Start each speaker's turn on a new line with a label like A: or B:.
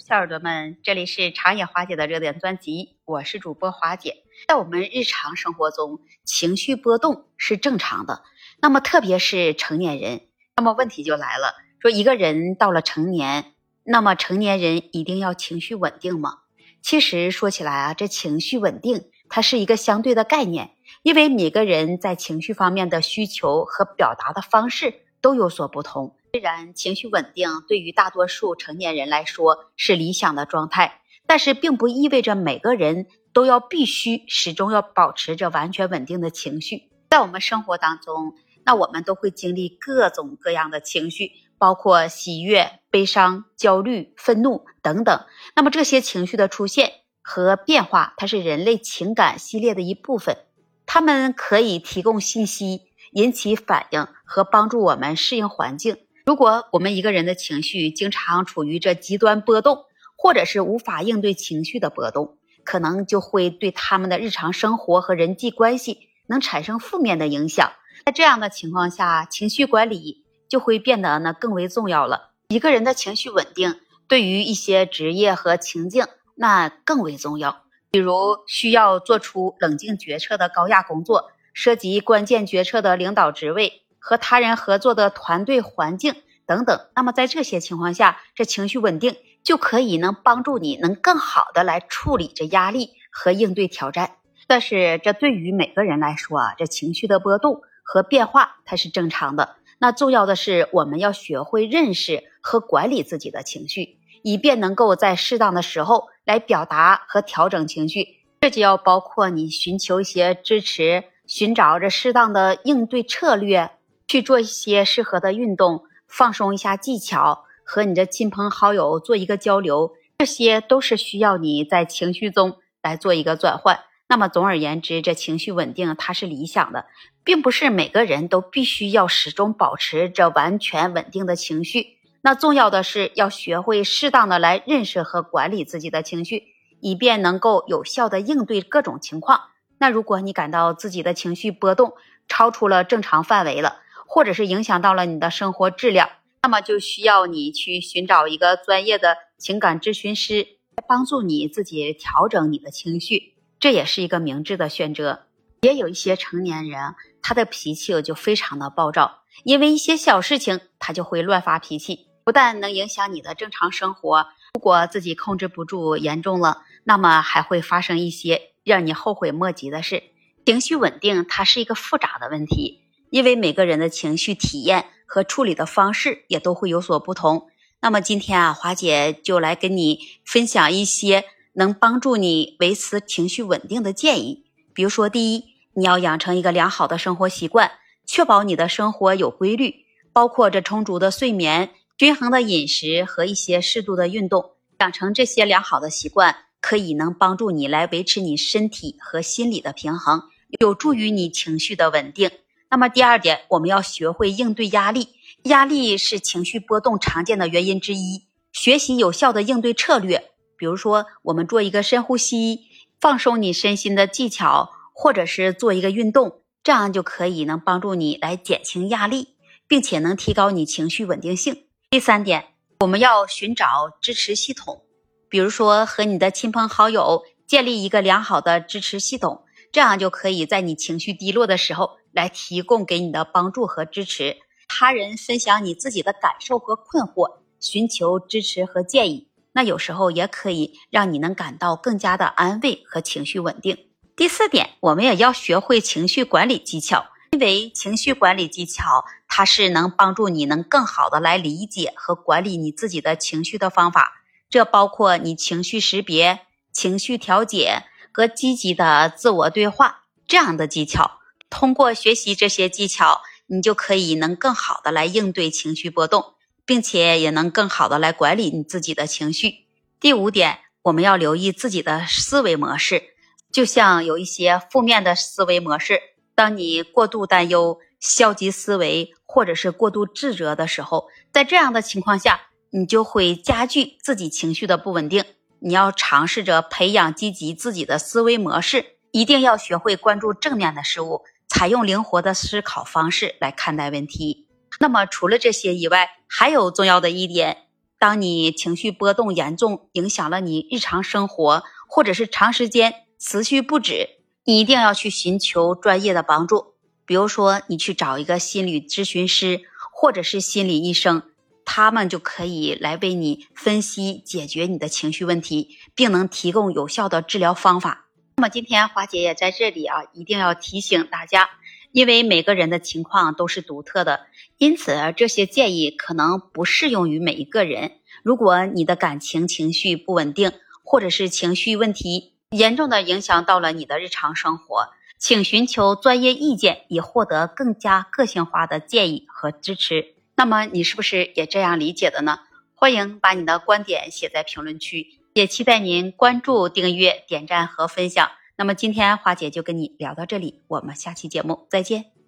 A: 小耳朵们，这里是长野华姐的热点专辑，我是主播华姐。在我们日常生活中，情绪波动是正常的。那么，特别是成年人，那么问题就来了：说一个人到了成年，那么成年人一定要情绪稳定吗？其实说起来啊，这情绪稳定它是一个相对的概念，因为每个人在情绪方面的需求和表达的方式都有所不同。虽然情绪稳定对于大多数成年人来说是理想的状态，但是并不意味着每个人都要必须始终要保持着完全稳定的情绪。在我们生活当中，那我们都会经历各种各样的情绪，包括喜悦、悲伤、焦虑、愤怒等等。那么这些情绪的出现和变化，它是人类情感系列的一部分，它们可以提供信息、引起反应和帮助我们适应环境。如果我们一个人的情绪经常处于这极端波动，或者是无法应对情绪的波动，可能就会对他们的日常生活和人际关系能产生负面的影响。在这样的情况下，情绪管理就会变得呢更为重要了。一个人的情绪稳定，对于一些职业和情境那更为重要。比如需要做出冷静决策的高压工作，涉及关键决策的领导职位。和他人合作的团队环境等等，那么在这些情况下，这情绪稳定就可以能帮助你能更好的来处理这压力和应对挑战。但是这对于每个人来说啊，这情绪的波动和变化它是正常的。那重要的是我们要学会认识和管理自己的情绪，以便能够在适当的时候来表达和调整情绪。这就要包括你寻求一些支持，寻找着适当的应对策略。去做一些适合的运动，放松一下技巧，和你的亲朋好友做一个交流，这些都是需要你在情绪中来做一个转换。那么，总而言之，这情绪稳定它是理想的，并不是每个人都必须要始终保持着完全稳定的情绪。那重要的是要学会适当的来认识和管理自己的情绪，以便能够有效的应对各种情况。那如果你感到自己的情绪波动超出了正常范围了，或者是影响到了你的生活质量，那么就需要你去寻找一个专业的情感咨询师来，帮助你自己调整你的情绪，这也是一个明智的选择。也有一些成年人，他的脾气就非常的暴躁，因为一些小事情他就会乱发脾气，不但能影响你的正常生活，如果自己控制不住，严重了，那么还会发生一些让你后悔莫及的事。情绪稳定，它是一个复杂的问题。因为每个人的情绪体验和处理的方式也都会有所不同。那么今天啊，华姐就来跟你分享一些能帮助你维持情绪稳定的建议。比如说，第一，你要养成一个良好的生活习惯，确保你的生活有规律，包括着充足的睡眠、均衡的饮食和一些适度的运动。养成这些良好的习惯，可以能帮助你来维持你身体和心理的平衡，有助于你情绪的稳定。那么第二点，我们要学会应对压力。压力是情绪波动常见的原因之一。学习有效的应对策略，比如说我们做一个深呼吸，放松你身心的技巧，或者是做一个运动，这样就可以能帮助你来减轻压力，并且能提高你情绪稳定性。第三点，我们要寻找支持系统，比如说和你的亲朋好友建立一个良好的支持系统，这样就可以在你情绪低落的时候。来提供给你的帮助和支持，他人分享你自己的感受和困惑，寻求支持和建议，那有时候也可以让你能感到更加的安慰和情绪稳定。第四点，我们也要学会情绪管理技巧，因为情绪管理技巧它是能帮助你能更好的来理解和管理你自己的情绪的方法，这包括你情绪识别、情绪调节和积极的自我对话这样的技巧。通过学习这些技巧，你就可以能更好的来应对情绪波动，并且也能更好的来管理你自己的情绪。第五点，我们要留意自己的思维模式，就像有一些负面的思维模式，当你过度担忧、消极思维或者是过度自责的时候，在这样的情况下，你就会加剧自己情绪的不稳定。你要尝试着培养积极自己的思维模式，一定要学会关注正面的事物。采用灵活的思考方式来看待问题。那么，除了这些以外，还有重要的一点，当你情绪波动严重，影响了你日常生活，或者是长时间持续不止，你一定要去寻求专业的帮助。比如说，你去找一个心理咨询师，或者是心理医生，他们就可以来为你分析、解决你的情绪问题，并能提供有效的治疗方法。那么今天华姐也在这里啊，一定要提醒大家。因为每个人的情况都是独特的，因此这些建议可能不适用于每一个人。如果你的感情情绪不稳定，或者是情绪问题严重的影响到了你的日常生活，请寻求专业意见，以获得更加个性化的建议和支持。那么你是不是也这样理解的呢？欢迎把你的观点写在评论区，也期待您关注、订阅、点赞和分享。那么今天花姐就跟你聊到这里，我们下期节目再见。